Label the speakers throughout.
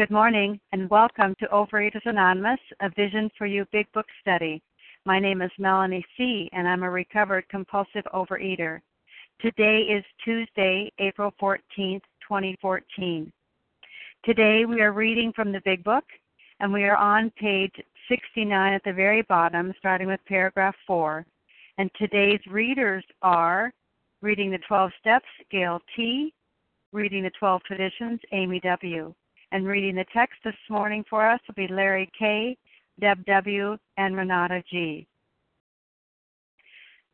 Speaker 1: Good morning and welcome to Overeaters Anonymous, a Vision for You Big Book study. My name is Melanie C., and I'm a recovered compulsive overeater. Today is Tuesday, April 14th, 2014. Today we are reading from the Big Book, and we are on page 69 at the very bottom, starting with paragraph 4. And today's readers are reading the 12 Steps, Gail T., reading the 12 Traditions, Amy W. And reading the text this morning for us will be Larry K., Deb W., and Renata G.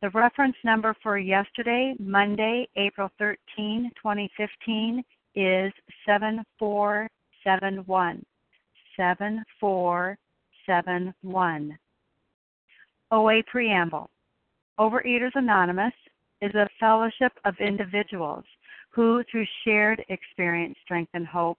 Speaker 1: The reference number for yesterday, Monday, April 13, 2015, is 7471. 7471. OA Preamble Overeaters Anonymous is a fellowship of individuals who, through shared experience, strength, and hope,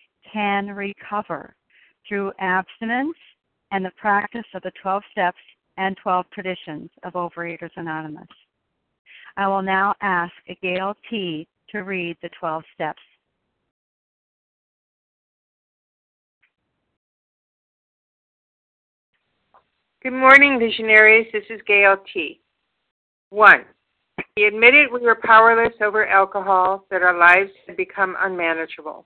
Speaker 1: can recover through abstinence and the practice of the 12 steps and 12 traditions of Overeaters Anonymous. I will now ask Gail T. to read the 12 steps.
Speaker 2: Good morning, visionaries. This is Gail T. 1. We admitted we were powerless over alcohol, that our lives had become unmanageable.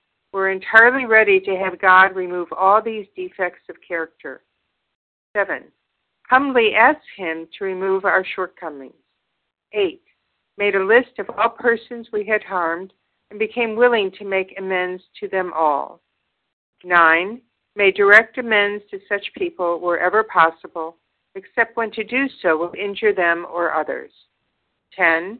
Speaker 2: we're entirely ready to have God remove all these defects of character. 7. Humbly ask Him to remove our shortcomings. 8. Made a list of all persons we had harmed and became willing to make amends to them all. 9. Made direct amends to such people wherever possible, except when to do so will injure them or others. 10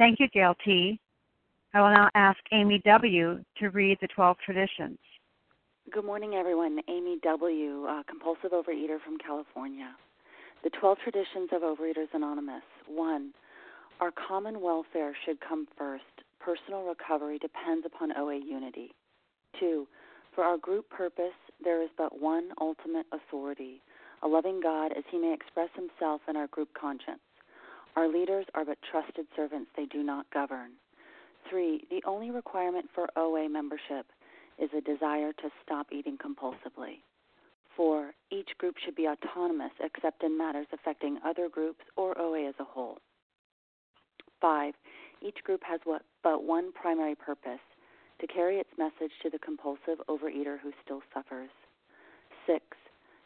Speaker 1: Thank you, Gail T. I will now ask Amy W. to read the 12 traditions.
Speaker 3: Good morning, everyone. Amy W., compulsive overeater from California. The 12 traditions of Overeaters Anonymous. 1. Our common welfare should come first. Personal recovery depends upon OA unity. 2. For our group purpose, there is but one ultimate authority, a loving God as he may express himself in our group conscience. Our leaders are but trusted servants, they do not govern. Three, the only requirement for OA membership is a desire to stop eating compulsively. Four, each group should be autonomous except in matters affecting other groups or OA as a whole. Five, each group has what, but one primary purpose to carry its message to the compulsive overeater who still suffers. Six,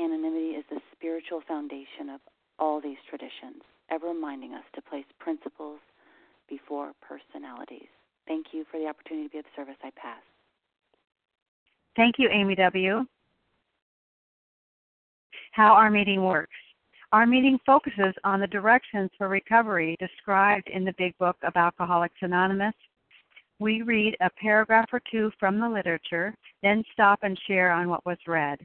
Speaker 3: Anonymity is the spiritual foundation of all these traditions, ever reminding us to place principles before personalities. Thank you for the opportunity to be of service. I pass.
Speaker 1: Thank you, Amy W. How our meeting works. Our meeting focuses on the directions for recovery described in the Big Book of Alcoholics Anonymous. We read a paragraph or two from the literature, then stop and share on what was read.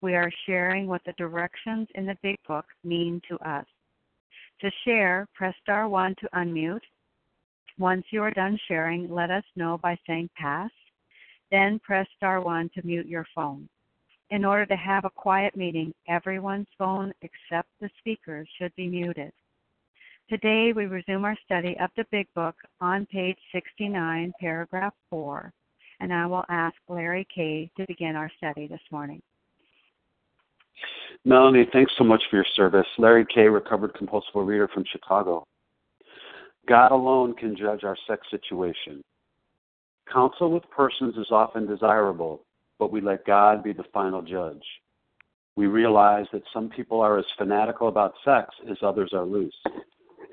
Speaker 1: We are sharing what the directions in the Big Book mean to us. To share, press star 1 to unmute. Once you are done sharing, let us know by saying pass. Then press star 1 to mute your phone. In order to have a quiet meeting, everyone's phone except the speaker should be muted. Today we resume our study of the Big Book on page 69, paragraph 4, and I will ask Larry Kay to begin our study this morning.
Speaker 4: Melanie, thanks so much for your service. Larry Kay, recovered compulsive reader from Chicago. God alone can judge our sex situation. Counsel with persons is often desirable, but we let God be the final judge. We realize that some people are as fanatical about sex as others are loose.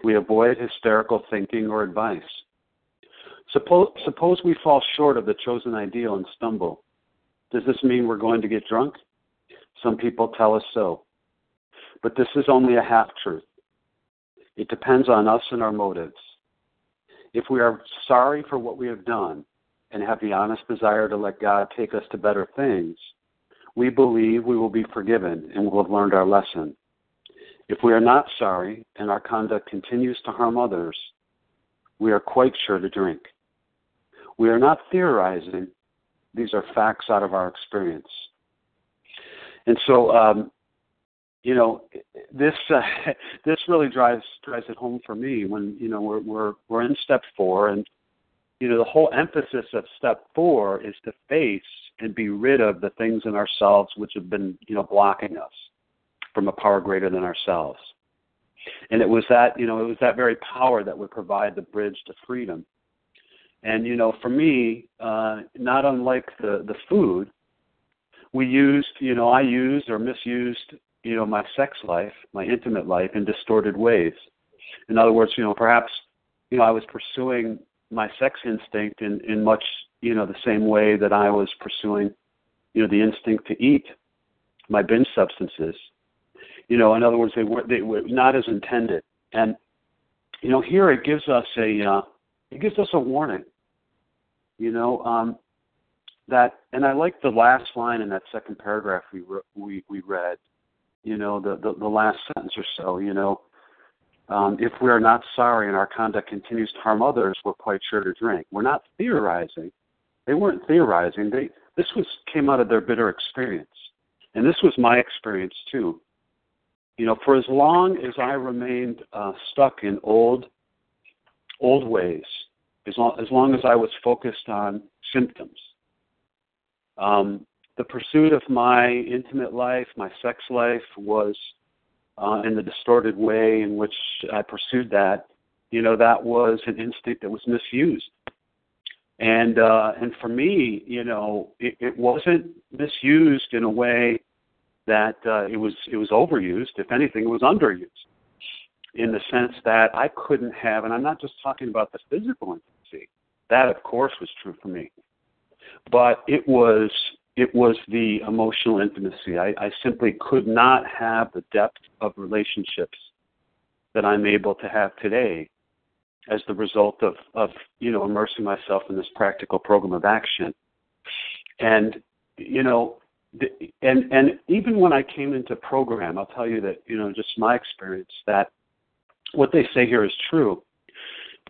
Speaker 4: We avoid hysterical thinking or advice. Suppose, suppose we fall short of the chosen ideal and stumble. Does this mean we're going to get drunk? Some people tell us so. But this is only a half truth. It depends on us and our motives. If we are sorry for what we have done, and have the honest desire to let God take us to better things, we believe we will be forgiven and will have learned our lesson. If we are not sorry and our conduct continues to harm others, we are quite sure to drink. We are not theorizing, these are facts out of our experience. And so, um, you know, this uh, this really drives drives it home for me when you know we're we're we're in step four, and you know, the whole emphasis of step four is to face and be rid of the things in ourselves which have been, you know, blocking us from a power greater than ourselves. And it was that, you know, it was that very power that would provide the bridge to freedom. And, you know, for me, uh, not unlike the, the food, we used, you know, I used or misused, you know, my sex life, my intimate life in distorted ways. In other words, you know, perhaps, you know, I was pursuing my sex instinct in in much you know the same way that I was pursuing you know the instinct to eat my binge substances. You know, in other words, they were they were not as intended. And you know, here it gives us a uh, it gives us a warning. You know, um, that and I like the last line in that second paragraph we re- we we read. You know, the, the the last sentence or so. You know, um, if we are not sorry and our conduct continues to harm others, we're quite sure to drink. We're not theorizing. They weren't theorizing. They this was came out of their bitter experience, and this was my experience too. You know, for as long as I remained uh, stuck in old old ways, as long as long as I was focused on symptoms, um, the pursuit of my intimate life, my sex life, was uh, and the distorted way in which I pursued that, you know, that was an instinct that was misused. And uh, and for me, you know, it, it wasn't misused in a way that uh, it was it was overused. If anything, it was underused in the sense that I couldn't have, and I'm not just talking about the physical intimacy. That, of course, was true for me, but it was it was the emotional intimacy. I, I simply could not have the depth of relationships that I'm able to have today as the result of, of you know immersing myself in this practical program of action. And you know, and and even when I came into program, I'll tell you that you know just my experience that what they say here is true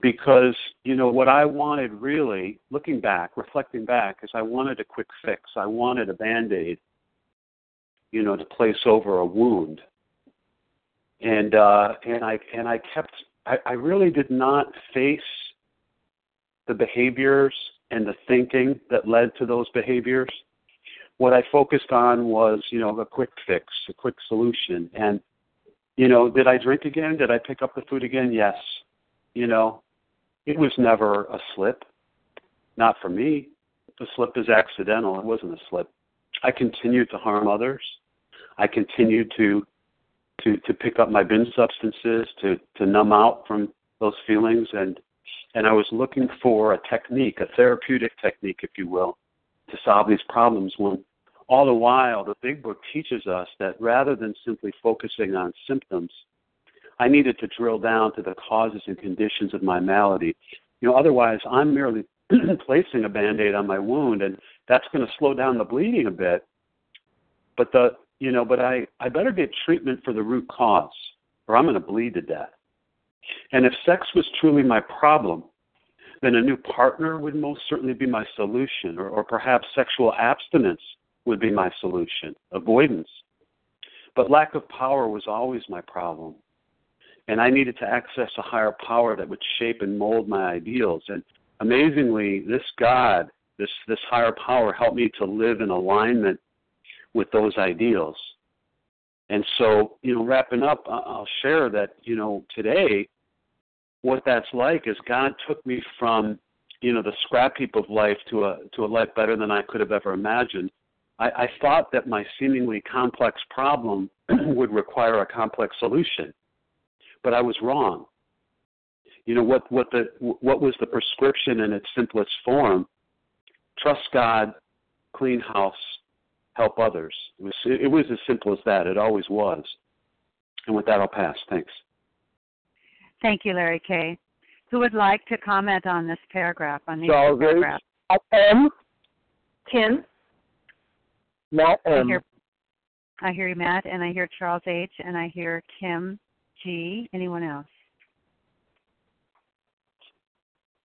Speaker 4: because you know what I wanted really, looking back, reflecting back, is I wanted a quick fix. I wanted a band aid, you know, to place over a wound. And uh, and I and I kept. I, I really did not face the behaviors and the thinking that led to those behaviors. What I focused on was, you know, a quick fix, a quick solution. And, you know, did I drink again? Did I pick up the food again? Yes. You know, it was never a slip. Not for me. The slip is accidental. It wasn't a slip. I continued to harm others. I continued to to to pick up my bin substances to to numb out from those feelings and and I was looking for a technique, a therapeutic technique, if you will, to solve these problems when all the while the big book teaches us that rather than simply focusing on symptoms, I needed to drill down to the causes and conditions of my malady. You know, otherwise I'm merely placing a band-aid on my wound and that's going to slow down the bleeding a bit. But the you know, but I, I better get treatment for the root cause or I'm going to bleed to death. And if sex was truly my problem, then a new partner would most certainly be my solution, or, or perhaps sexual abstinence would be my solution, avoidance. But lack of power was always my problem and I needed to access a higher power that would shape and mold my ideals. And amazingly, this God, this this higher power, helped me to live in alignment with those ideals. And so, you know, wrapping up, I'll share that you know today, what that's like is God took me from you know the scrap heap of life to a to a life better than I could have ever imagined. I, I thought that my seemingly complex problem would require a complex solution but I was wrong. You know what what the what was the prescription in its simplest form? Trust God, clean house, help others. It was it was as simple as that. It always was. And with that, I'll pass. Thanks.
Speaker 1: Thank you, Larry K. Who would like to comment on this paragraph on these
Speaker 5: Charles
Speaker 1: paragraphs?
Speaker 5: H. M. Kim. Matt M.
Speaker 1: I hear, I hear you, Matt, and I hear Charles H. and I hear Kim G. Anyone else?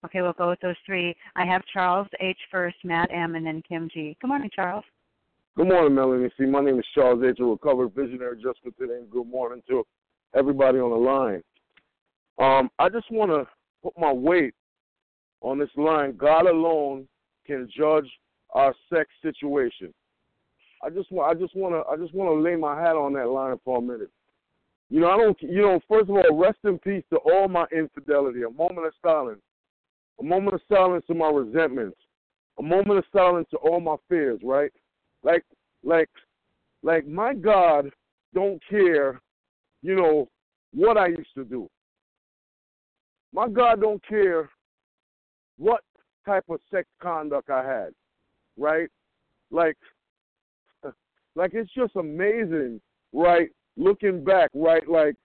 Speaker 1: Okay, we'll go with those three. I have Charles H first, Matt M, and then Kim G. Good morning, Charles.
Speaker 5: Good morning, Melanie. See, my name is Charles H, a recovered visionary just for today, and good morning to everybody on the line. Um, I just want to put my weight on this line. God alone can judge our sex situation. I just want, I just want to, I just want to lay my hat on that line for a minute. You know, I don't. You know, first of all, rest in peace to all my infidelity. A moment of silence. A moment of silence to my resentments. A moment of silence to all my fears. Right? Like, like, like my God don't care. You know what I used to do. My God don't care what type of sex conduct I had. Right? Like, like it's just amazing. Right? Looking back, right, like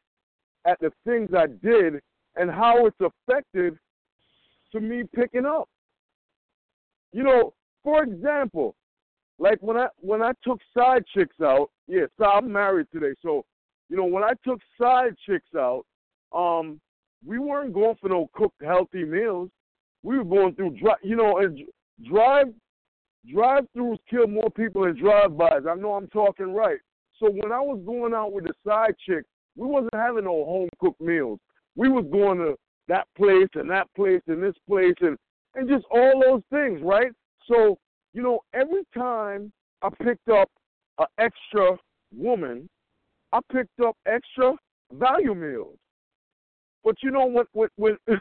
Speaker 5: at the things I did and how it's affected to me picking up. You know, for example, like when I when I took side chicks out, yeah, so I'm married today, so you know when I took side chicks out, um, we weren't going for no cooked healthy meals. We were going through, drive, you know, and drive drive-throughs kill more people than drive-bys. I know I'm talking right. So when I was going out with the side chick, we wasn't having no home cooked meals. We was going to that place and that place and this place and and just all those things, right? So you know, every time I picked up an extra woman, I picked up extra value meals. But you know what? When, when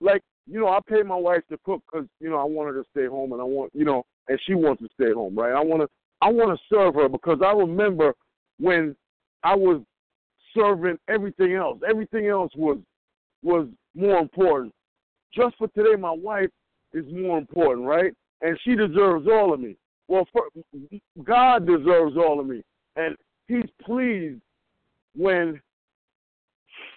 Speaker 5: like you know, I pay my wife to cook because you know I want her to stay home, and I want you know, and she wants to stay home, right? I want to I want to serve her because I remember when I was serving everything else. Everything else was was more important. Just for today, my wife is more important, right? And she deserves all of me. Well, God deserves all of me, and He's pleased when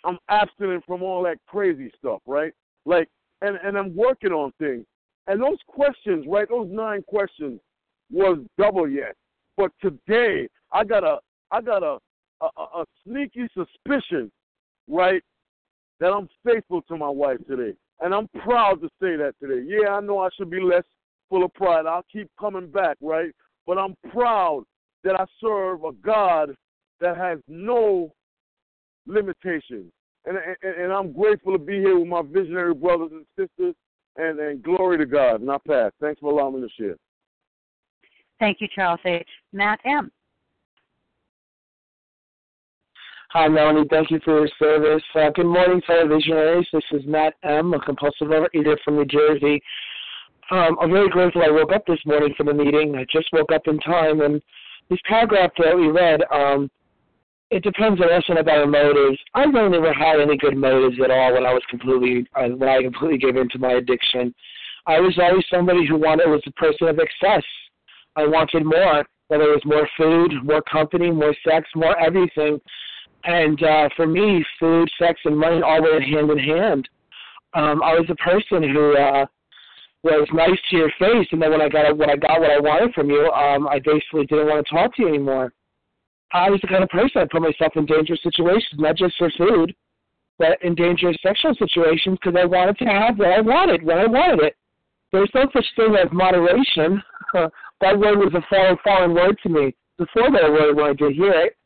Speaker 5: I'm abstinent from all that crazy stuff, right? Like, and and I'm working on things. And those questions, right? Those nine questions was double yet. But today, I got a I got a a, a sneaky suspicion, right, that I'm faithful to my wife today. And I'm proud to say that today. Yeah, I know I should be less full of pride. I'll keep coming back, right? But I'm proud that I serve a God that has no limitations. And, and, and I'm grateful to be here with my visionary brothers and sisters. And, and glory to God. And I pass. Thanks for allowing me to share.
Speaker 1: Thank you, Charles H. Matt M.
Speaker 6: Hi, Melanie. Thank you for your service. Uh, good morning, fellow visionaries. This is Matt M., a compulsive overeater from New Jersey. Um, I'm very grateful I woke up this morning for the meeting. I just woke up in time, and this paragraph that we read, um, it depends on us and about our motives. I really never had any good motives at all when I was completely uh, when I completely gave in to my addiction. I was always somebody who wanted was a person of excess. I wanted more, whether it was more food, more company, more sex, more everything. And uh, for me, food, sex, and money all went hand in hand. Um, I was a person who uh, was nice to your face, and then when I got when I got what I wanted from you, um, I basically didn't want to talk to you anymore. I was the kind of person I put myself in dangerous situations, not just for food, but in dangerous sexual situations because I wanted to have what I wanted when I wanted it. There's no such thing as moderation. that word was a foreign, foreign word to me before that word when I did hear it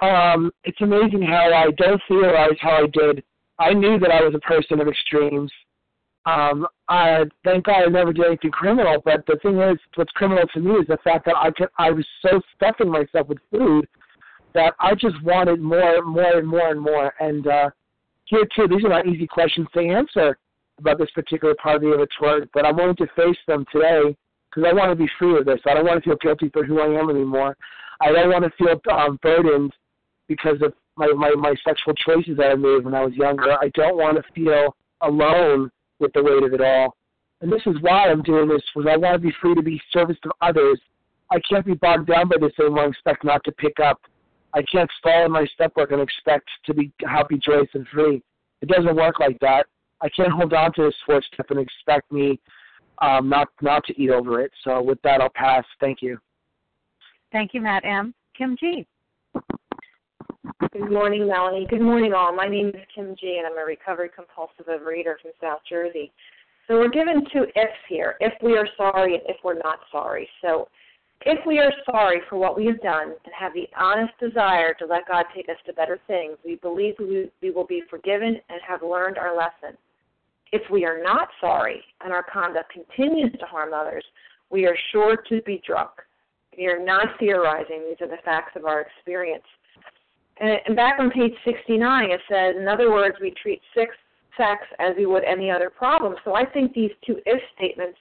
Speaker 6: um, it's amazing how I don't theorize how I did. I knew that I was a person of extremes. Um, I thank God I never did anything criminal. But the thing is, what's criminal to me is the fact that I could, I was so stuffing myself with food that I just wanted more, and more, and more, and more. And uh, here too, these are not easy questions to answer about this particular part of the inventory, but I'm willing to face them today because I want to be free of this. I don't want to feel guilty for who I am anymore. I don't want to feel um, burdened because of my, my, my sexual choices that I made when I was younger. I don't want to feel alone with the weight of it all. And this is why I'm doing this, because I want to be free to be service to others. I can't be bogged down by this anymore and expect not to pick up. I can't stall in my step work and expect to be happy, joyous, and free. It doesn't work like that. I can't hold on to this fourth step and expect me um, not not to eat over it. So with that, I'll pass. Thank you.
Speaker 1: Thank you, Matt M. Kim G.
Speaker 7: Good morning, Melanie. Good morning, all. My name is Kim G, and I'm a recovered compulsive overeater from South Jersey. So we're given two ifs here: if we are sorry and if we're not sorry. So, if we are sorry for what we have done and have the honest desire to let God take us to better things, we believe we, we will be forgiven and have learned our lesson. If we are not sorry and our conduct continues to harm others, we are sure to be drunk. We are not theorizing; these are the facts of our experience. And back on page 69, it says, in other words, we treat sex, sex as we would any other problem. So I think these two if statements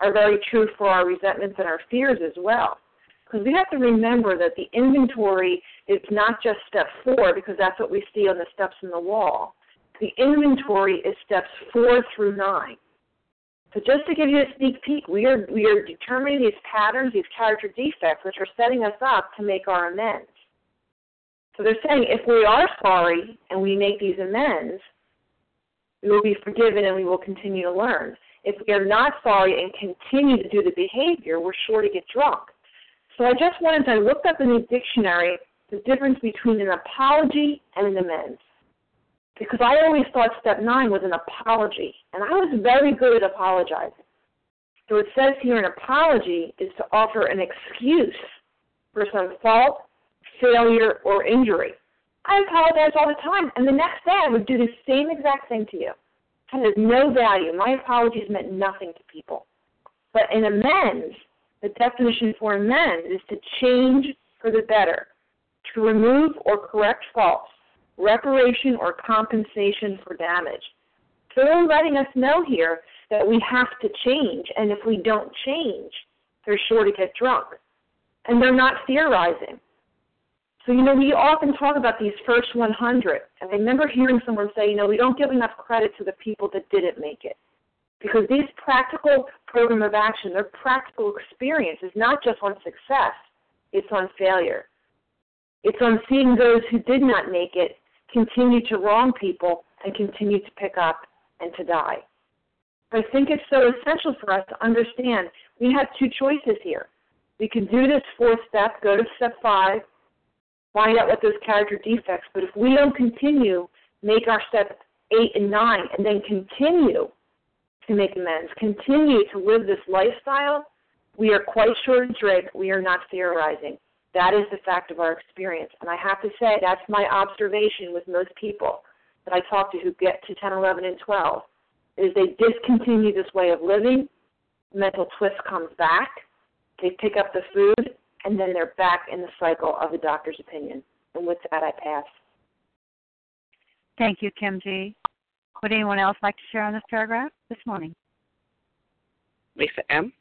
Speaker 7: are very true for our resentments and our fears as well. Because we have to remember that the inventory is not just step four, because that's what we see on the steps in the wall. The inventory is steps four through nine. So just to give you a sneak peek, we are we are determining these patterns, these character defects, which are setting us up to make our amends. So they're saying if we are sorry and we make these amends, we will be forgiven and we will continue to learn. If we are not sorry and continue to do the behavior, we're sure to get drunk. So I just wanted to, look up in the dictionary the difference between an apology and an amends. Because I always thought step nine was an apology, and I was very good at apologizing. So it says here an apology is to offer an excuse for some fault failure, or injury. I apologize all the time, and the next day I would do the same exact thing to you. It has no value. My apologies meant nothing to people. But in amends, the definition for amends is to change for the better, to remove or correct faults, reparation or compensation for damage. So they're letting us know here that we have to change, and if we don't change, they're sure to get drunk. And they're not theorizing. So, you know, we often talk about these first 100, and I remember hearing someone say, you know, we don't give enough credit to the people that didn't make it. Because these practical program of action, their practical experience is not just on success, it's on failure. It's on seeing those who did not make it continue to wrong people and continue to pick up and to die. I think it's so essential for us to understand we have two choices here. We can do this fourth step, go to step five, find out what those character defects, but if we don't continue, make our step eight and nine, and then continue to make amends, continue to live this lifestyle, we are quite short of drink. We are not theorizing. That is the fact of our experience. And I have to say, that's my observation with most people that I talk to who get to 10, 11, and 12, is they discontinue this way of living, mental twist comes back, they pick up the food, and then they're back in the cycle of the doctor's opinion. And with that, I pass.
Speaker 1: Thank you, Kim G. Would anyone else like to share on this paragraph this morning?
Speaker 8: Lisa M.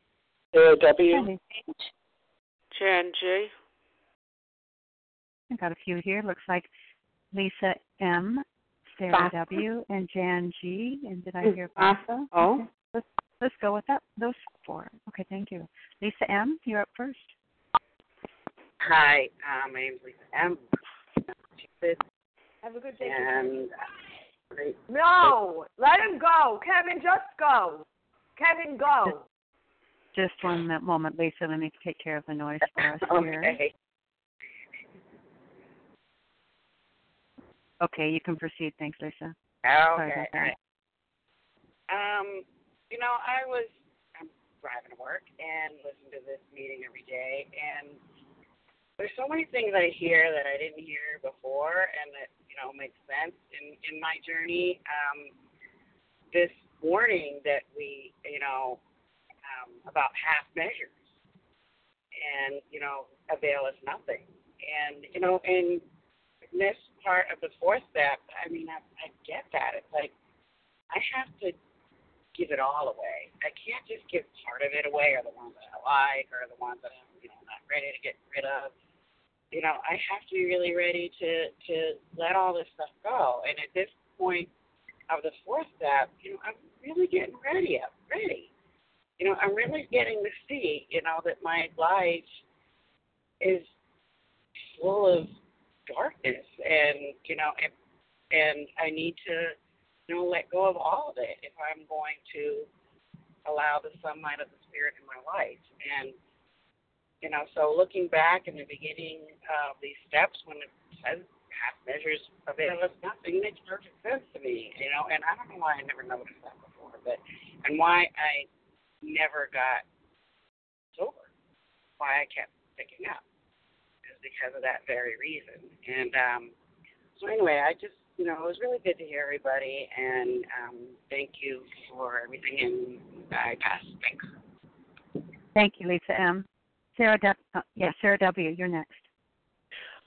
Speaker 9: Sarah W.
Speaker 8: Jan G.
Speaker 1: I got a few here. Looks like Lisa M, Sarah W, and Jan G. And did I hear Vasa?
Speaker 8: Oh.
Speaker 1: Okay. Let's let's go with that. Those four. Okay, thank you. Lisa M, you're up first.
Speaker 8: Hi, uh, my name is Lisa M.
Speaker 10: Have a good day.
Speaker 8: And great.
Speaker 10: No, let him go. Kevin, just go. Kevin, go.
Speaker 1: Just one mi- moment, Lisa. Let me take care of the noise for us here.
Speaker 8: Okay.
Speaker 1: You can proceed. Thanks, Lisa.
Speaker 8: Okay. Um, you know, I was I'm driving to work and listen to this meeting every day, and there's so many things I hear that I didn't hear before, and that you know make sense in in my journey. Um, this warning that we, you know, um, about half measures, and you know, avail us nothing, and you know, in this part of the fourth step, I mean, I, I get that. It's like I have to give it all away. I can't just give part of it away, or the ones that I like, or the ones that I'm, you know, not ready to get rid of. You know, I have to be really ready to to let all this stuff go. And at this point of the fourth step, you know, I'm really getting ready. I'm ready. You know, I'm really getting to see, you know, that my life is full of darkness, and you know, and, and I need to you know, let go of all of it if I'm going to allow the sunlight of the spirit in my life. And you know, so looking back in the beginning of these steps when it says half measures avail us nothing makes perfect sense to me, you know, and I don't know why I never noticed that before, but and why I never got sober, why I kept picking up because of that very reason. And um so anyway, I just you know, it was really good to hear everybody, and um, thank you for everything. And I pass. Thanks.
Speaker 1: Thank you, Lisa M. Sarah W. Uh, yeah, Sarah W. You're next.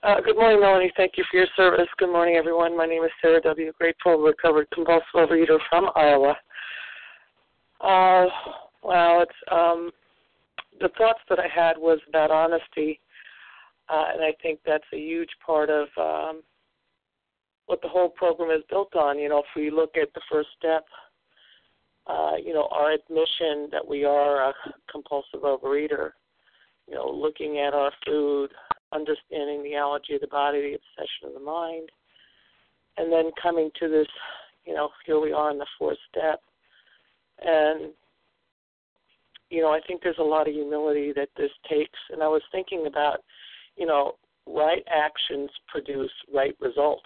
Speaker 9: Uh, good morning, Melanie. Thank you for your service. Good morning, everyone. My name is Sarah W. Grateful, recovered compulsive overeater from Iowa. Uh, well, it's um, the thoughts that I had was about honesty, uh, and I think that's a huge part of um, what the whole program is built on. You know, if we look at the first step, uh, you know, our admission that we are a compulsive overeater, you know, looking at our food, understanding the allergy of the body, the obsession of the mind, and then coming to this, you know, here we are in the fourth step. And, you know, I think there's a lot of humility that this takes. And I was thinking about, you know, right actions produce right results.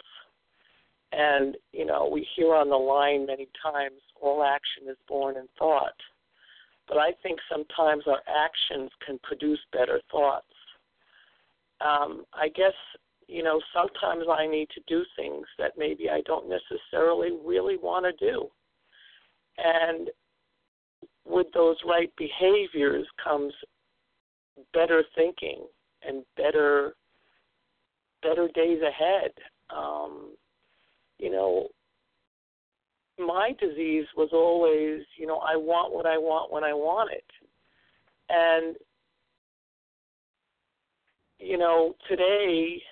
Speaker 9: And, you know, we hear on the line many times all action is born in thought. But I think sometimes our actions can produce better thoughts. Um, I guess, you know, sometimes I need to do things that maybe I don't necessarily really want to do. And with those right behaviors comes better thinking and better better days ahead. Um, you know, my disease was always, you know, I want what I want when I want it. And, you know, today,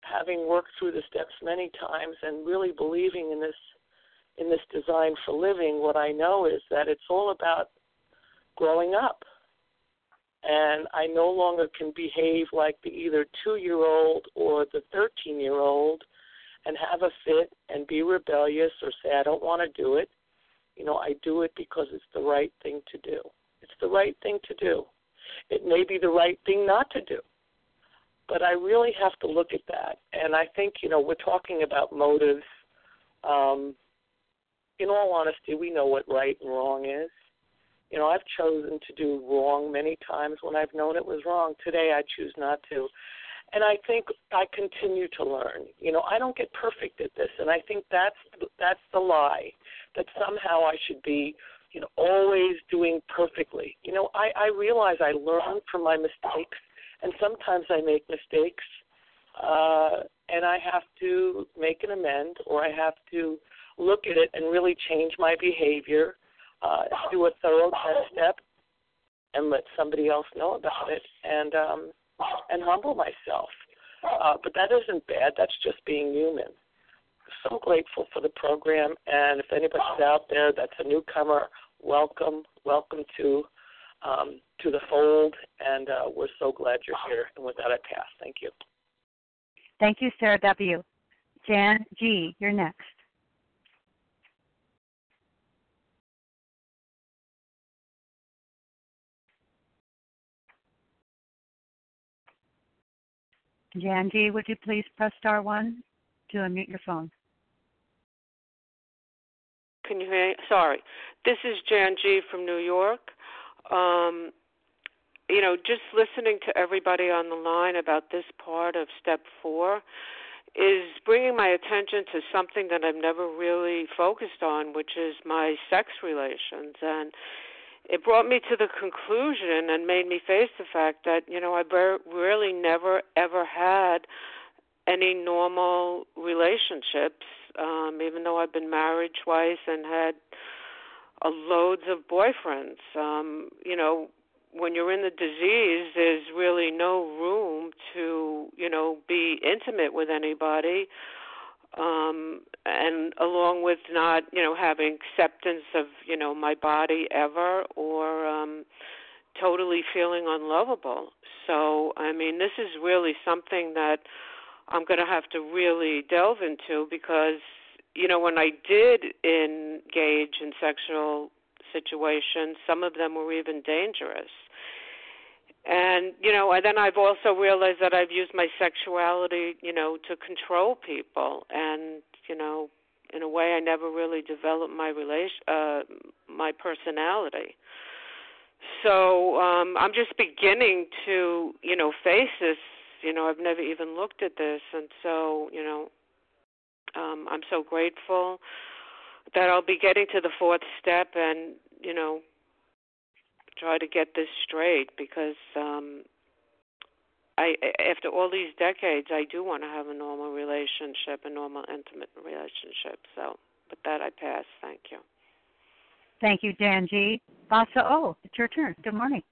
Speaker 9: having worked through the steps many times and really believing in this in this design for living, what I know is that it's all about growing up. And I no longer can behave like the either two year old or the 13 year old and have a fit and be rebellious or say, I don't want to do it. You know, I do it because it's the right thing to do. It's the right thing to do. It may be the right thing not to do. But I really have to look at that. And I think, you know, we're talking about motives. Um, in all honesty, we know what right and wrong is. You know, I've chosen to do wrong many times when I've known it was wrong. Today, I choose not to and I think I continue to learn. You know, I don't get perfect at this, and I think that's that's the lie that somehow I should be, you know, always doing perfectly. You know, I I realize I learn from my mistakes, and sometimes I make mistakes, uh, and I have to make an amend, or I have to look at it and really change my behavior, uh, do a thorough test step, and let somebody else know about it, and um, and humble myself. Uh, but that isn't bad. That's just being human. So grateful for the program, and if anybody's out there that's a newcomer, welcome, welcome to um, to the fold, and uh, we're so glad you're here. And with that, I pass. Thank you.
Speaker 1: Thank you, Sarah W. Jan G., you're next. Jan G, would you please press star one to unmute your phone?
Speaker 11: Can you hear? Me? Sorry, this is Jan G from New York. Um, you know, just listening to everybody on the line about this part of step four is bringing my attention to something that I've never really focused on, which is my sex relations. And it brought me to the conclusion and made me face the fact that you know I really never ever had any normal relationships um even though I've been married twice and had a loads of boyfriends. Um you know when you're in the disease there's really no room to you know be intimate with anybody um and along with not you know having acceptance of you know my body ever or um totally feeling unlovable. So i mean this is really something that i'm going to have to really delve into because you know when i did engage in sexual situations some of them were even dangerous and you know and then i've also realized that i've used my sexuality you know to control people. And you know in a way i never really developed my relation uh my personality. So um i'm just beginning to you know face this. You know i've never even looked at this. And so you know um i'm so grateful that i'll be getting to the fourth step and you know try to get this straight because um I after all these decades I do want to have a normal relationship, a normal intimate relationship. So with that I pass. Thank you.
Speaker 1: Thank you, Dan G. Vasa O, it's your turn. Good morning.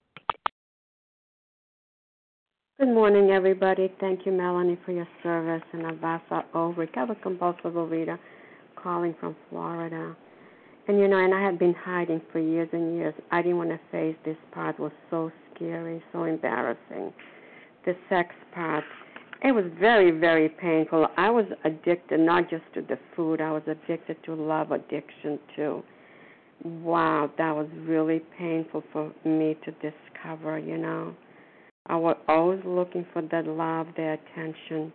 Speaker 12: Good morning, everybody. Thank you, Melanie, for your service. And Avasa O, recovered compulsive overeater, calling from Florida. And you know, and I had been hiding for years and years. I didn't want to face this part. It was so scary, so embarrassing. The sex part. It was very, very painful. I was addicted not just to the food, I was addicted to love addiction too. Wow, that was really painful for me to discover, you know. I was always looking for that love, the attention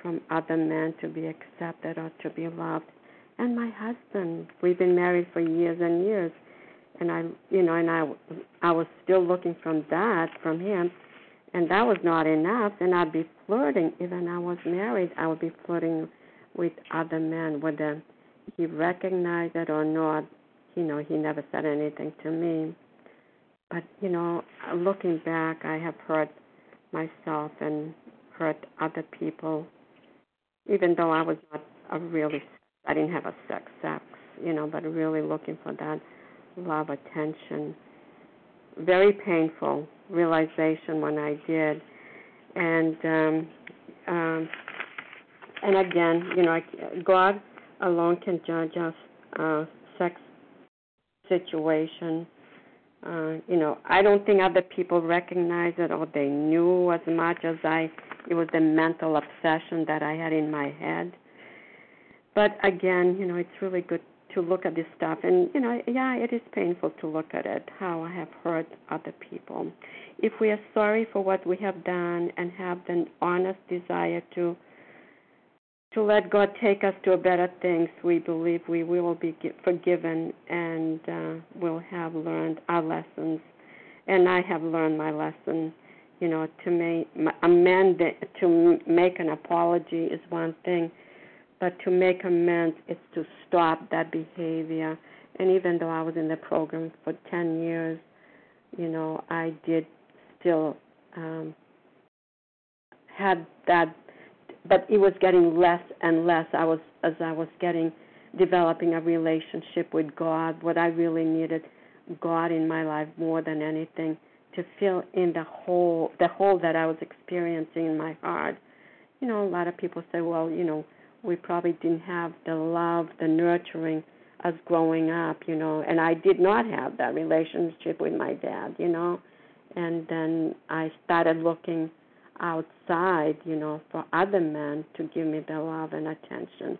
Speaker 12: from other men to be accepted or to be loved and my husband. We've been married for years and years, and I, you know, and I, I was still looking from that from him, and that was not enough. And I'd be flirting, even I was married. I would be flirting with other men, whether he recognized it or not. You know, he never said anything to me. But you know, looking back, I have hurt myself and hurt other people, even though I was not a really I didn't have a sex sex, you know, but really looking for that love, attention. Very painful realization when I did, and um, um, and again, you know, I, God alone can judge us uh, sex situation. Uh, you know, I don't think other people recognize it or they knew as much as I. It was the mental obsession that I had in my head. But again, you know, it's really good to look at this stuff, and you know, yeah, it is painful to look at it. How I have hurt other people. If we are sorry for what we have done and have the honest desire to to let God take us to better things, we believe we will be forgiven and uh, will have learned our lessons. And I have learned my lesson. You know, to make amend to make an apology is one thing, but to make amends is to stop that behavior. And even though I was in the program for ten years, you know, I did still um, had that but it was getting less and less. I was as I was getting developing a relationship with God. What I really needed God in my life more than anything to fill in the hole the hole that I was experiencing in my heart. You know, a lot of people say, well, you know, we probably didn't have the love, the nurturing as growing up, you know, and I did not have that relationship with my dad, you know. And then I started looking outside, you know, for other men to give me the love and attention.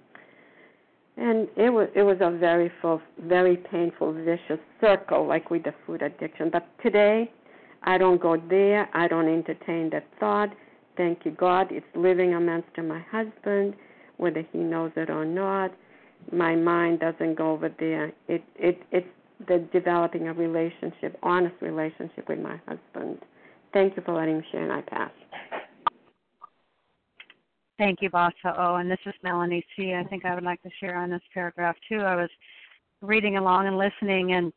Speaker 12: And it was it was a very full, very painful, vicious circle, like with the food addiction. But today, I don't go there. I don't entertain that thought. Thank you, God. It's living amongst my husband, whether he knows it or not. My mind doesn't go over there. It it it's the developing a relationship, honest relationship with my husband. Thank you for letting me share, and I pass.
Speaker 1: Thank you, Vasa O. And this is Melanie C. I think I would like to share on this paragraph too. I was reading along and listening, and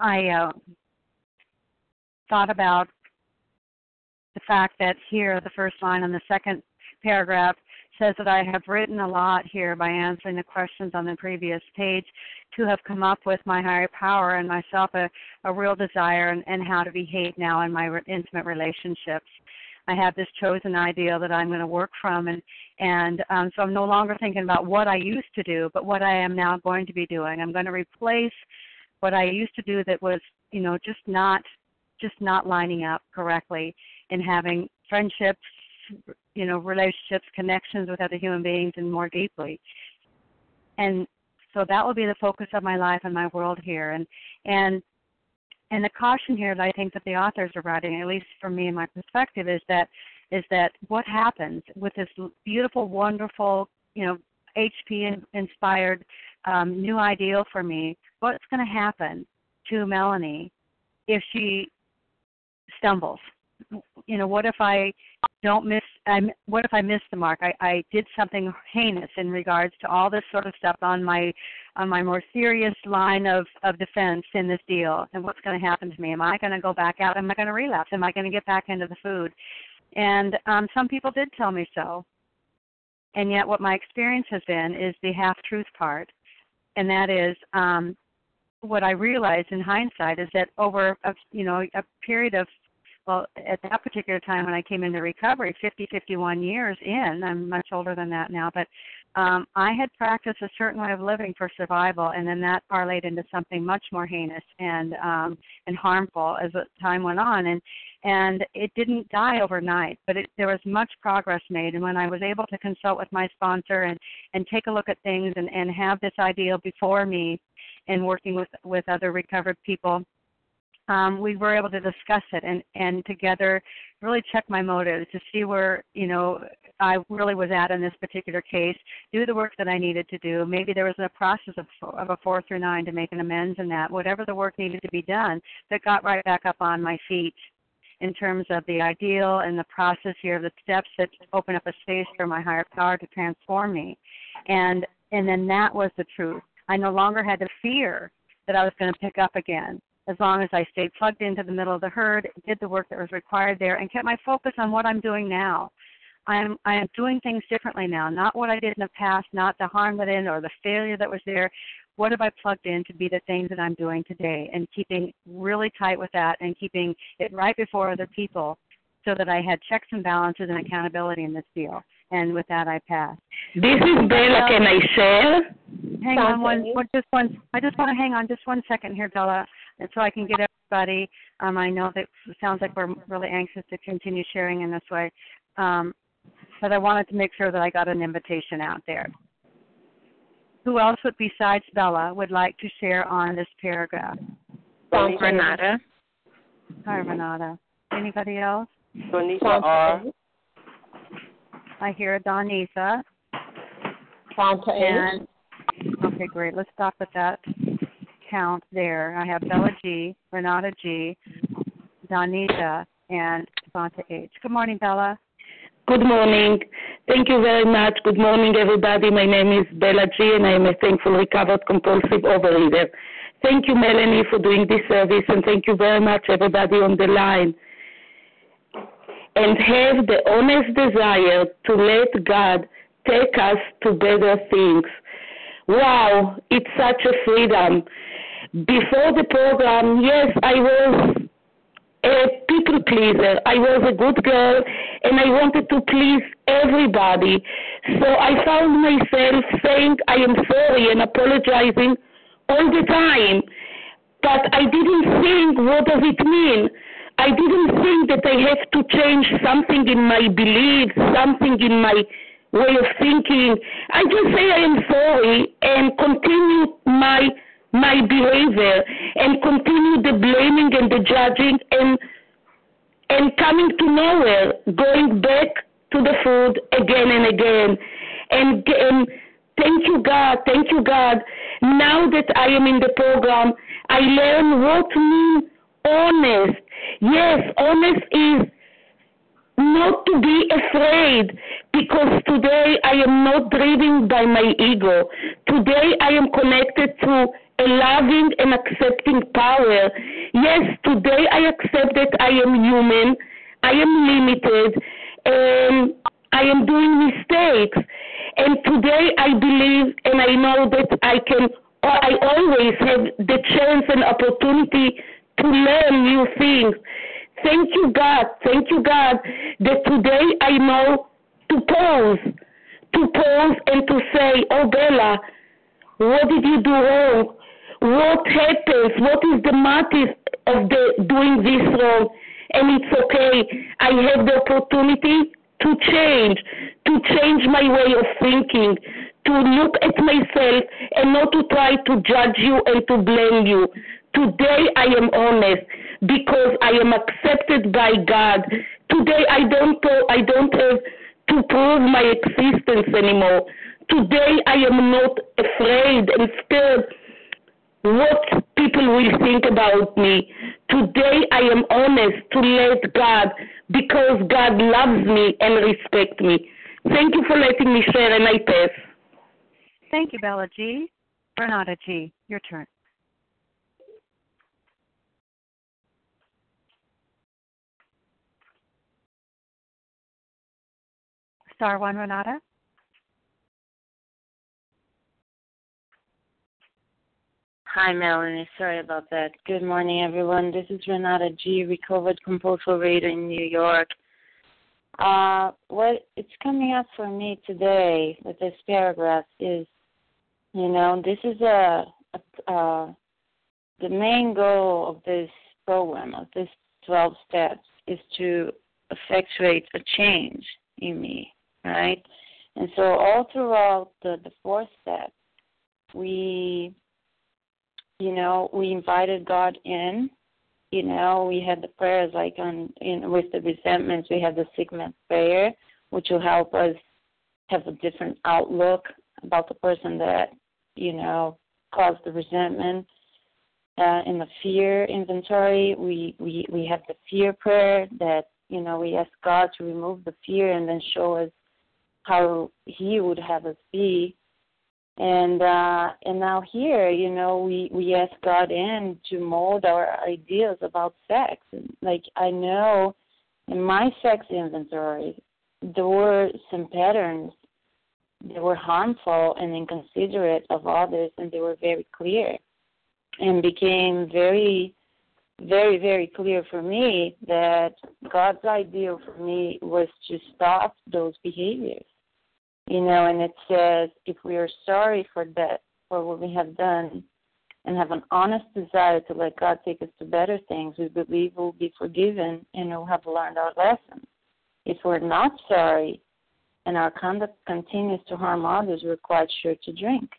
Speaker 1: I uh, thought about the fact that here, the first line on the second paragraph says that I have written a lot here by answering the questions on the previous page to have come up with my higher power and myself a, a real desire and, and how to behave now in my re- intimate relationships. I have this chosen ideal that I'm going to work from, and and um, so I'm no longer thinking about what I used to do, but what I am now going to be doing. I'm going to replace what I used to do that was, you know, just not just not lining up correctly in having friendships, you know, relationships, connections with other human beings, and more deeply. And so that will be the focus of my life and my world here. And and and the caution here that I think that the authors are writing, at least for me and my perspective, is that is that what happens with this beautiful, wonderful, you know, HP inspired um, new ideal for me. What's going to happen to Melanie if she stumbles? You know, what if I don't miss I'm what if I miss the mark? I, I did something heinous in regards to all this sort of stuff on my on my more serious line of, of defense in this deal and what's gonna happen to me? Am I gonna go back out? Am I gonna relapse? Am I gonna get back into the food? And um some people did tell me so. And yet what my experience has been is the half truth part. And that is um what I realized in hindsight is that over a you know a period of well, at that particular time when I came into recovery, 50, 51 years in, I'm much older than that now, but um, I had practiced a certain way of living for survival, and then that parlayed into something much more heinous and um, and harmful as time went on. And and it didn't die overnight, but it, there was much progress made. And when I was able to consult with my sponsor and and take a look at things and and have this ideal before me, and working with with other recovered people um, we were able to discuss it and, and together really check my motives to see where, you know, I really was at in this particular case, do the work that I needed to do. Maybe there was a process of, of a four through nine to make an amends in that, whatever the work needed to be done, that got right back up on my feet in terms of the ideal and the process here, the steps that open up a space for my higher power to transform me. And and then that was the truth. I no longer had to fear that I was going to pick up again as long as I stayed plugged into the middle of the herd, did the work that was required there, and kept my focus on what I'm doing now. I'm I am doing things differently now. Not what I did in the past, not the harm that in or the failure that was there. What have I plugged in to be the things that I'm doing today and keeping really tight with that and keeping it right before other people so that I had checks and balances and accountability in this deal. And with that I pass.
Speaker 13: This is Bella. Can I share?
Speaker 1: Hang on one, one just one I just want to hang on just one second here, Bella, and so I can get everybody. Um, I know that it sounds like we're really anxious to continue sharing in this way. Um, but I wanted to make sure that I got an invitation out there. Who else would, besides Bella, would like to share on this paragraph?
Speaker 14: Renata.
Speaker 1: Hi, Renata. Anybody else?
Speaker 14: Donisa R.
Speaker 1: I hear Donisa.
Speaker 14: Santa
Speaker 1: and, Okay, great. Let's stop at that count there. I have Bella G, Renata G, Donita, and Santa H. Good morning, Bella.
Speaker 13: Good morning. Thank you very much. Good morning, everybody. My name is Bella G, and I am a thankful recovered compulsive overeater. Thank you, Melanie, for doing this service, and thank you very much, everybody on the line. And have the honest desire to let God take us to better things. Wow, it's such a freedom. Before the program, yes, I was a people pleaser. I was a good girl and I wanted to please everybody. So I found myself saying I am sorry and apologizing all the time. But I didn't think what does it mean? I didn't think that I have to change something in my beliefs, something in my way of thinking. I just say I am sorry and continue my my behavior and continue the blaming and the judging and and coming to nowhere, going back to the food again and again. And, and thank you, God, thank you, God. Now that I am in the program, I learn what means honest. Yes, honest is not to be afraid because today I am not driven by my ego. Today I am connected to a loving and accepting power. Yes, today I accept that I am human, I am limited, and I am doing mistakes. And today I believe and I know that I can, I always have the chance and opportunity to learn new things. Thank you, God. Thank you, God, that today I know to pause, to pause and to say, Oh, Bella, what did you do wrong? What happens, what is the motive of the doing this wrong, and it's okay. I have the opportunity to change, to change my way of thinking, to look at myself and not to try to judge you and to blame you. Today I am honest because I am accepted by God. Today I don't I don't have to prove my existence anymore. Today I am not afraid and scared what people will think about me. Today I am honest to let God because God loves me and respects me. Thank you for letting me share and I pass.
Speaker 1: Thank you, Bella G. Renata G. Your turn. Star one, Renata.
Speaker 14: Hi, Melanie. Sorry about that. Good morning, everyone. This is Renata G, recovered compulsive reader in New York. Uh, what it's coming up for me today with this paragraph is, you know, this is a, a the main goal of this program of this 12 steps is to effectuate a change in me, right? And so all throughout the the fourth step, we you know, we invited God in. You know, we had the prayers like on in with the resentments, we had the sick man prayer, which will help us have a different outlook about the person that, you know, caused the resentment. Uh, in the fear inventory, we, we, we have the fear prayer that, you know, we ask God to remove the fear and then show us how He would have us be and uh and now here you know we we ask god in to mold our ideas about sex like i know in my sex inventory there were some patterns that were harmful and inconsiderate of others, and they were very clear, and became very, very, very clear for me that God's ideal for me was to stop those behaviors. You know, and it says if we are sorry for that, for what we have done, and have an honest desire to let God take us to better things, we believe we'll be forgiven and we'll have learned our lesson. If we're not sorry and our conduct continues to harm others, we're quite sure to drink.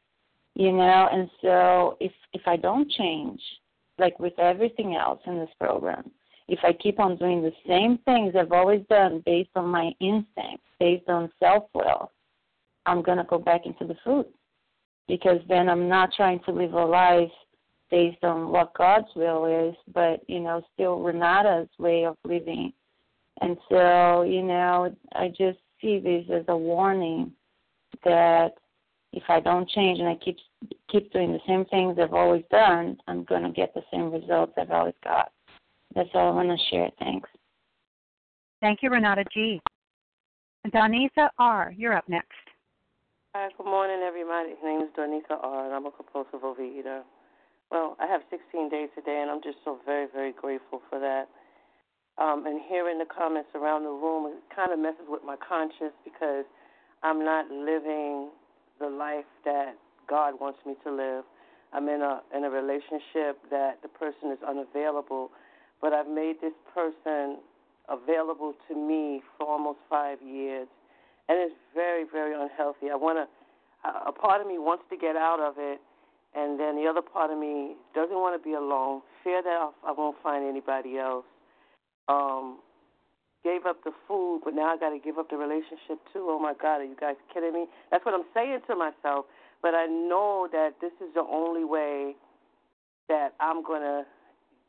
Speaker 14: You know, and so if if I don't change, like with everything else in this program, if I keep on doing the same things I've always done based on my instincts, based on self will, I'm gonna go back into the food because then I'm not trying to live a life based on what God's will is, but you know, still Renata's way of living. And so, you know, I just see this as a warning that if I don't change and I keep keep doing the same things I've always done, I'm going to get the same results I've always got. That's all I want to share. Thanks.
Speaker 1: Thank you, Renata G. Donisa R., you're up next.
Speaker 15: Hi, good morning, everybody. My name is Donisa R., and I'm a compulsive overeater. Well, I have 16 days today, and I'm just so very, very grateful for that. Um, and hearing the comments around the room, it kind of messes with my conscience because I'm not living the life that God wants me to live. I'm in a in a relationship that the person is unavailable, but I've made this person available to me for almost five years, and it's very very unhealthy. I want to. A part of me wants to get out of it, and then the other part of me doesn't want to be alone. Fear that I won't find anybody else um, gave up the food, but now I got to give up the relationship too. Oh my God, are you guys kidding me? That's what I'm saying to myself. But I know that this is the only way that I'm to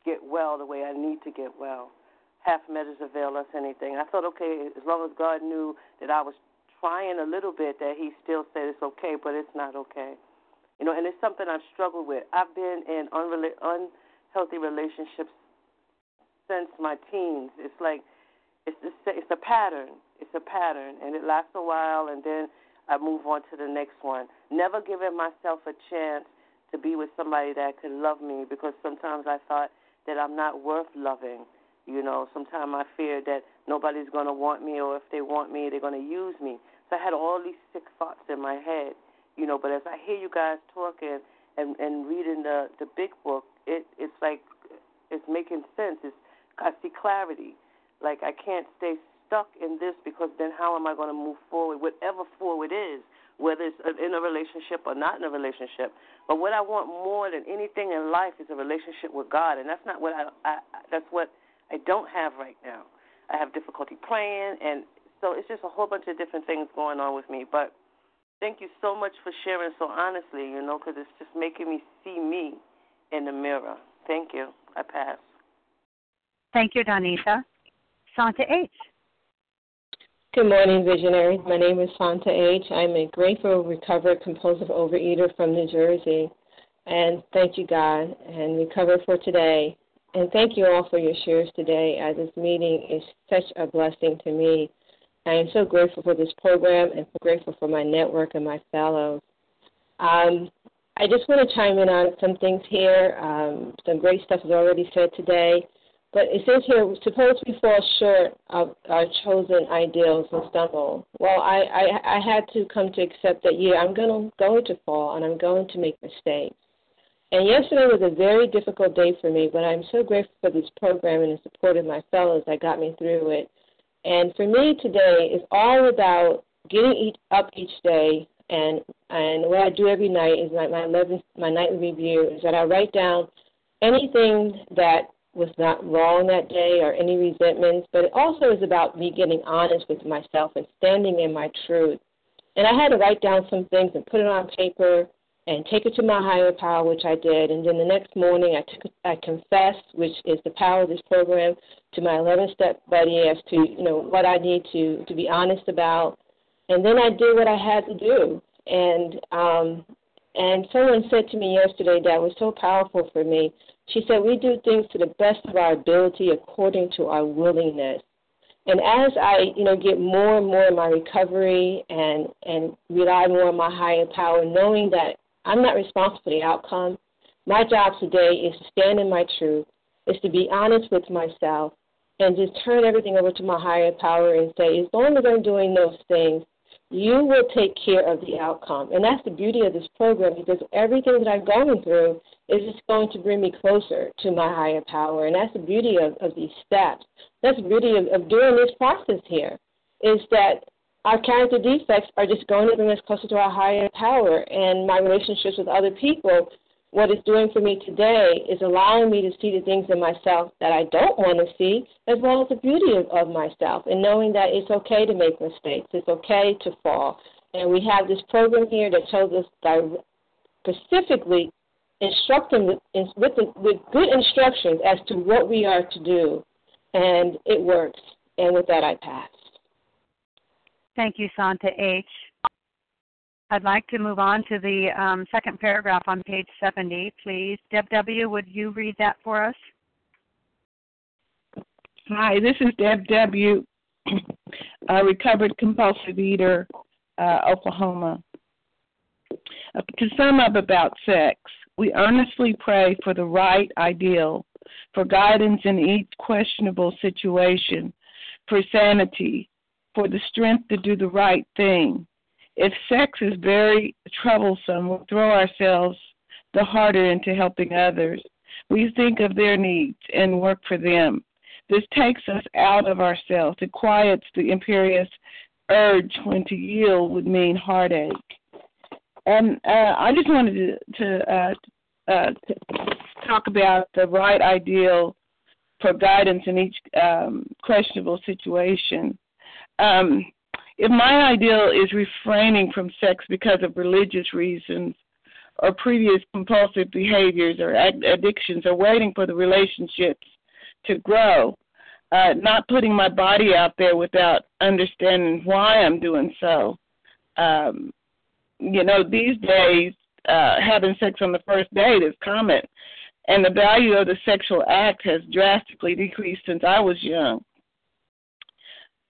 Speaker 15: get well the way I need to get well. Half measures avail us anything. I thought, okay, as long as God knew that I was trying a little bit, that He still said it's okay, but it's not okay. You know, and it's something I've struggled with. I've been in unrela- unhealthy relationships since my teens. It's like it's the, it's a pattern. It's a pattern, and it lasts a while, and then I move on to the next one. Never giving myself a chance to be with somebody that could love me because sometimes I thought that I'm not worth loving. You know, sometimes I fear that nobody's going to want me, or if they want me, they're going to use me. So I had all these sick thoughts in my head. You know, but as I hear you guys talking and and reading the the big book, it it's like it's making sense. It's I see clarity. Like I can't stay stuck in this because then how am I going to move forward? Whatever forward is, whether it's in a relationship or not in a relationship. But what I want more than anything in life is a relationship with God, and that's not what I, I that's what I don't have right now. I have difficulty praying, and so it's just a whole bunch of different things going on with me. But thank you so much for sharing so honestly, you know, because it's just making me see me in the mirror. Thank you. I pass.
Speaker 1: Thank you, Donita. Santa H.
Speaker 16: Good morning, visionaries. My name is Santa H. I'm a grateful, recovered, compulsive overeater from New Jersey. And thank you, God, and recover for today. And thank you all for your shares today, as this meeting is such a blessing to me. I am so grateful for this program and so grateful for my network and my fellows. Um, I just want to chime in on some things here. Um, some great stuff is already said today. But it says here, suppose we fall short of our chosen ideals and stumble. Well, I, I, I had to come to accept that, yeah, I'm going to, going to fall and I'm going to make mistakes. And yesterday was a very difficult day for me, but I'm so grateful for this program and the support of my fellows that got me through it. And for me today is all about getting each, up each day, and and what I do every night is my my, 11, my nightly review is that I write down anything that was not wrong that day or any resentments, but it also is about me getting honest with myself and standing in my truth. And I had to write down some things and put it on paper and take it to my higher power, which I did. And then the next morning, I took I confessed, which is the power of this program, to my 11 step buddy as to you know what I need to to be honest about. And then I did what I had to do. And um, and someone said to me yesterday that was so powerful for me. She said, We do things to the best of our ability according to our willingness. And as I, you know, get more and more in my recovery and and rely more on my higher power, knowing that I'm not responsible for the outcome, my job today is to stand in my truth, is to be honest with myself, and just turn everything over to my higher power and say, as long as I'm doing those things, you will take care of the outcome. And that's the beauty of this program because everything that I'm going through is just going to bring me closer to my higher power. And that's the beauty of, of these steps. That's the beauty of, of doing this process here, is that our character defects are just going to bring us closer to our higher power. And my relationships with other people what it's doing for me today is allowing me to see the things in myself that I don't want to see, as well as the beauty of, of myself, and knowing that it's okay to make mistakes, it's okay to fall. And we have this program here that tells us specifically instructing with, with, with good instructions as to what we are to do, and it works. And with that, I pass.
Speaker 1: Thank you, Santa H. I'd like to move on to the um, second paragraph on page 70, please. Deb W., would you read that for us?
Speaker 17: Hi, this is Deb W., a recovered compulsive eater, uh, Oklahoma. Uh, to sum up about sex, we earnestly pray for the right ideal, for guidance in each questionable situation, for sanity, for the strength to do the right thing if sex is very troublesome, we throw ourselves the harder into helping others. We think of their needs and work for them. This takes us out of ourselves. It quiets the imperious urge when to yield would mean heartache. And uh, I just wanted to, to, uh, uh, to talk about the right ideal for guidance in each um, questionable situation. Um, if my ideal is refraining from sex because of religious reasons or previous compulsive behaviors or ad- addictions or waiting for the relationships to grow, uh, not putting my body out there without understanding why I'm doing so. Um, you know, these days, uh, having sex on the first date is common, and the value of the sexual act has drastically decreased since I was young.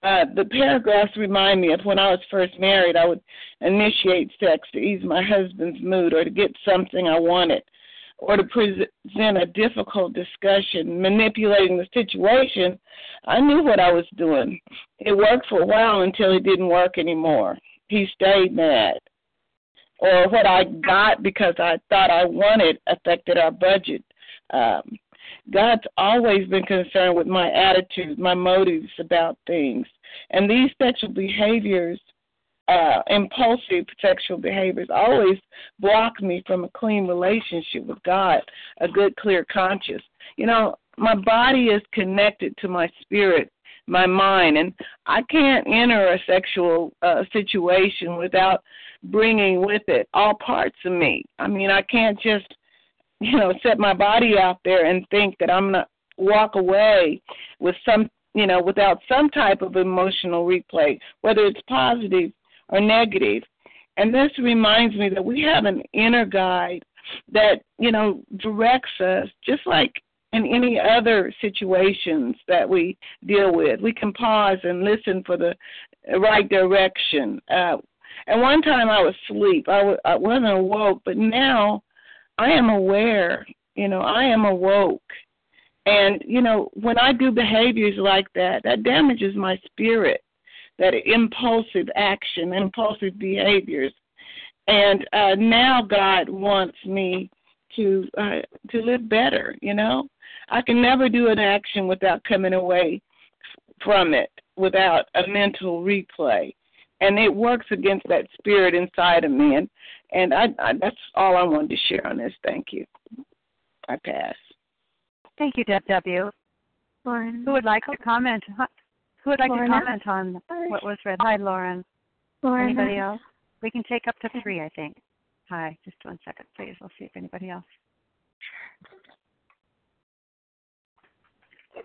Speaker 17: Uh, the paragraphs remind me of when I was first married. I would initiate sex to ease my husband's mood or to get something I wanted or to present a difficult discussion, manipulating the situation. I knew what I was doing. It worked for a while until it didn't work anymore. He stayed mad. Or what I got because I thought I wanted affected our budget. Um, God's always been concerned with my attitude, my motives about things. And these sexual behaviors, uh, impulsive sexual behaviors, always block me from a clean relationship with God, a good, clear conscience. You know, my body is connected to my spirit, my mind, and I can't enter a sexual uh, situation without bringing with it all parts of me. I mean, I can't just you know, set my body out there and think that I'm gonna walk away with some, you know, without some type of emotional replay, whether it's positive or negative. And this reminds me that we have an inner guide that, you know, directs us just like in any other situations that we deal with. We can pause and listen for the right direction. Uh, and one time I was asleep. I w- I wasn't awoke, but now I am aware, you know, I am awoke. And, you know, when I do behaviors like that, that damages my spirit, that impulsive action, impulsive behaviors. And uh, now God wants me to uh, to live better, you know. I can never do an action without coming away from it, without a mental replay. And it works against that spirit inside of me. And and I, I, that's all I wanted to share on this. Thank you. I pass.
Speaker 1: Thank you, Deb W.
Speaker 18: Lauren.
Speaker 1: Who would like to comment? Who would like
Speaker 18: Lauren.
Speaker 1: to comment on what was read? Hi, Lauren.
Speaker 18: Lauren.
Speaker 1: Anybody else? We can take up to three, I think. Hi, just one second, please. I'll see if anybody else.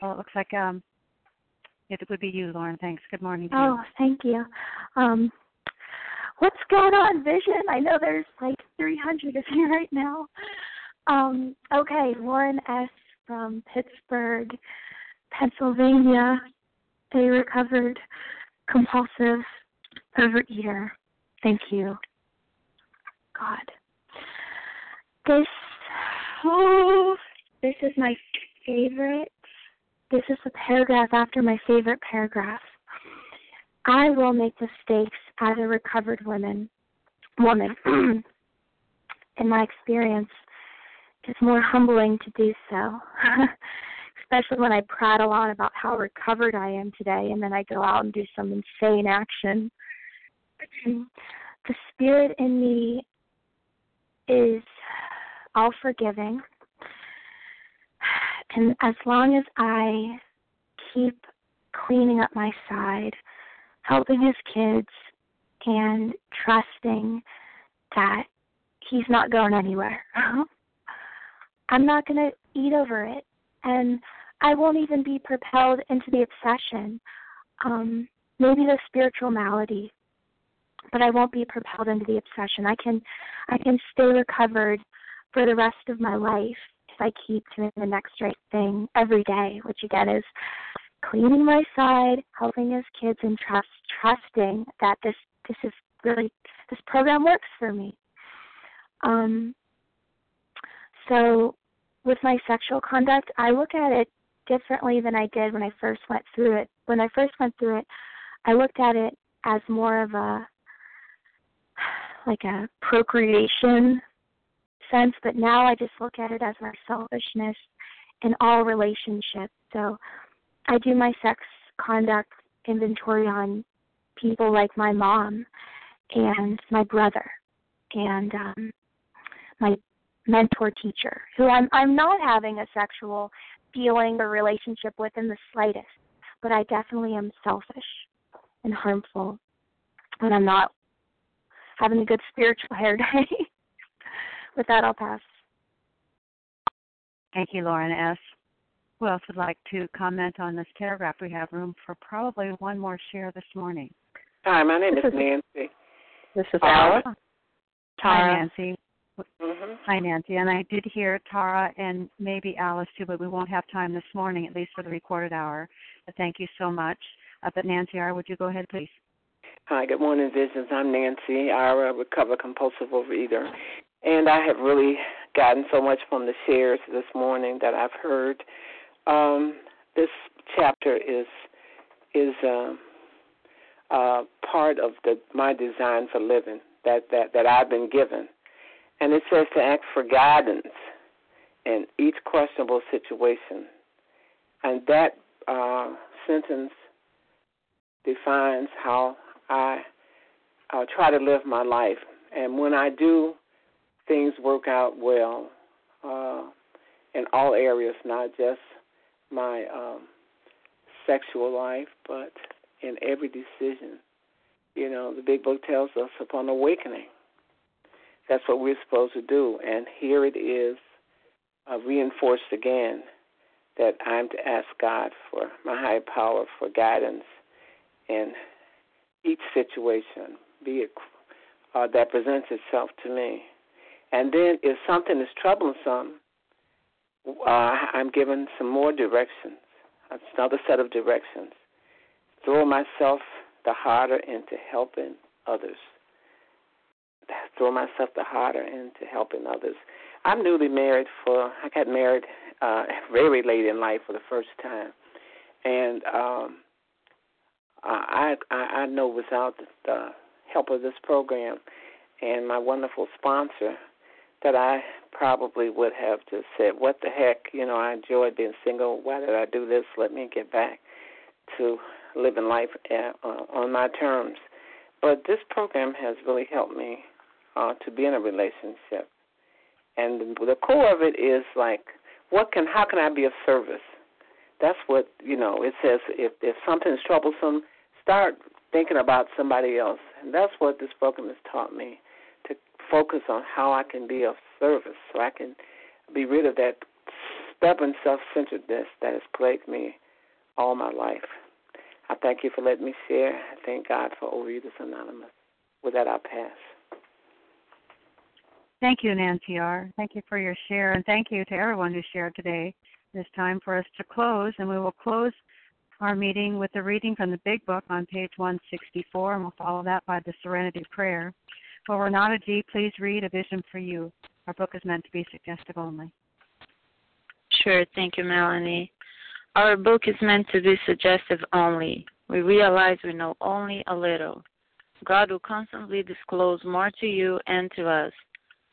Speaker 1: Well, it looks like um, it would be you, Lauren. Thanks. Good morning. To
Speaker 18: oh,
Speaker 1: you.
Speaker 18: thank you. Um, what's going on, Vision? I know there's like 300 of you right now. Um, okay, Lauren S. from Pittsburgh, Pennsylvania. a recovered compulsive overeater. Thank you, God. This, oh, this is my favorite. This is the paragraph after my favorite paragraph. I will make mistakes as a recovered woman. Woman, in my experience, it's more humbling to do so. Especially when I prattle on about how recovered I am today, and then I go out and do some insane action. the spirit in me is all forgiving. And as long as I keep cleaning up my side, helping his kids, and trusting that he's not going anywhere, I'm not going to eat over it. And I won't even be propelled into the obsession. Um, maybe the spiritual malady, but I won't be propelled into the obsession. I can, I can stay recovered for the rest of my life if I keep doing the next right thing every day, which again is cleaning my side, helping his kids, and trust, trusting that this this is really this program works for me. Um, so with my sexual conduct, I look at it differently than I did when I first went through it. When I first went through it, I looked at it as more of a like a procreation sense, but now I just look at it as my selfishness in all relationships. So I do my sex conduct inventory on people like my mom and my brother and um my mentor teacher who I'm I'm not having a sexual feeling or relationship with in the slightest, but I definitely am selfish and harmful when I'm not having a good spiritual hair day. With that, I'll pass.
Speaker 1: Thank you, Lauren S. Who else would like to comment on this paragraph? We have room for probably one more share this morning.
Speaker 19: Hi, my name is, is Nancy.
Speaker 1: This is um,
Speaker 19: Tara.
Speaker 1: Hi, Nancy.
Speaker 19: Mm-hmm.
Speaker 1: Hi, Nancy. And I did hear Tara and maybe Alice too, but we won't have time this morning, at least for the recorded hour. But thank you so much. Uh, but Nancy R., would you go ahead, please?
Speaker 19: Hi, good morning, Visions. I'm Nancy Ira, recovered compulsive overeater. And I have really gotten so much from the shares this morning that I've heard. Um, this chapter is is uh, uh, part of the my design for living that, that, that I've been given. And it says to ask for guidance in each questionable situation. And that uh, sentence defines how I uh, try to live my life. And when I do, things work out well uh, in all areas, not just my um, sexual life, but in every decision. You know, the big book tells us upon awakening. That's what we're supposed to do. And here it is uh, reinforced again that I'm to ask God for my higher power for guidance in each situation, be it uh, that presents itself to me. And then if something is troublesome, uh, I'm given some more directions, That's another set of directions throw myself the harder into helping others. Throw myself the harder into helping others. I'm newly married for. I got married uh, very late in life for the first time, and um, I, I I know without the help of this program and my wonderful sponsor that I probably would have just said, "What the heck?" You know, I enjoyed being single. Why did I do this? Let me get back to living life at, uh, on my terms. But this program has really helped me uh, to be in a relationship, and the core of it is like, what can, how can I be of service? That's what you know. It says if if something's troublesome, start thinking about somebody else, and that's what this program has taught me to focus on how I can be of service, so I can be rid of that stubborn self-centeredness that has plagued me all my life. I thank you for letting me share. I thank God for Overeaters Anonymous. With that, I'll pass.
Speaker 1: Thank you, Nancy R. Thank you for your share, and thank you to everyone who shared today. It is time for us to close, and we will close our meeting with a reading from the Big Book on page 164, and we'll follow that by the Serenity Prayer. For Renata G. please read A Vision for You? Our book is meant to be suggestive only.
Speaker 14: Sure, thank you, Melanie. Our book is meant to be suggestive only. We realize we know only a little. God will constantly disclose more to you and to us.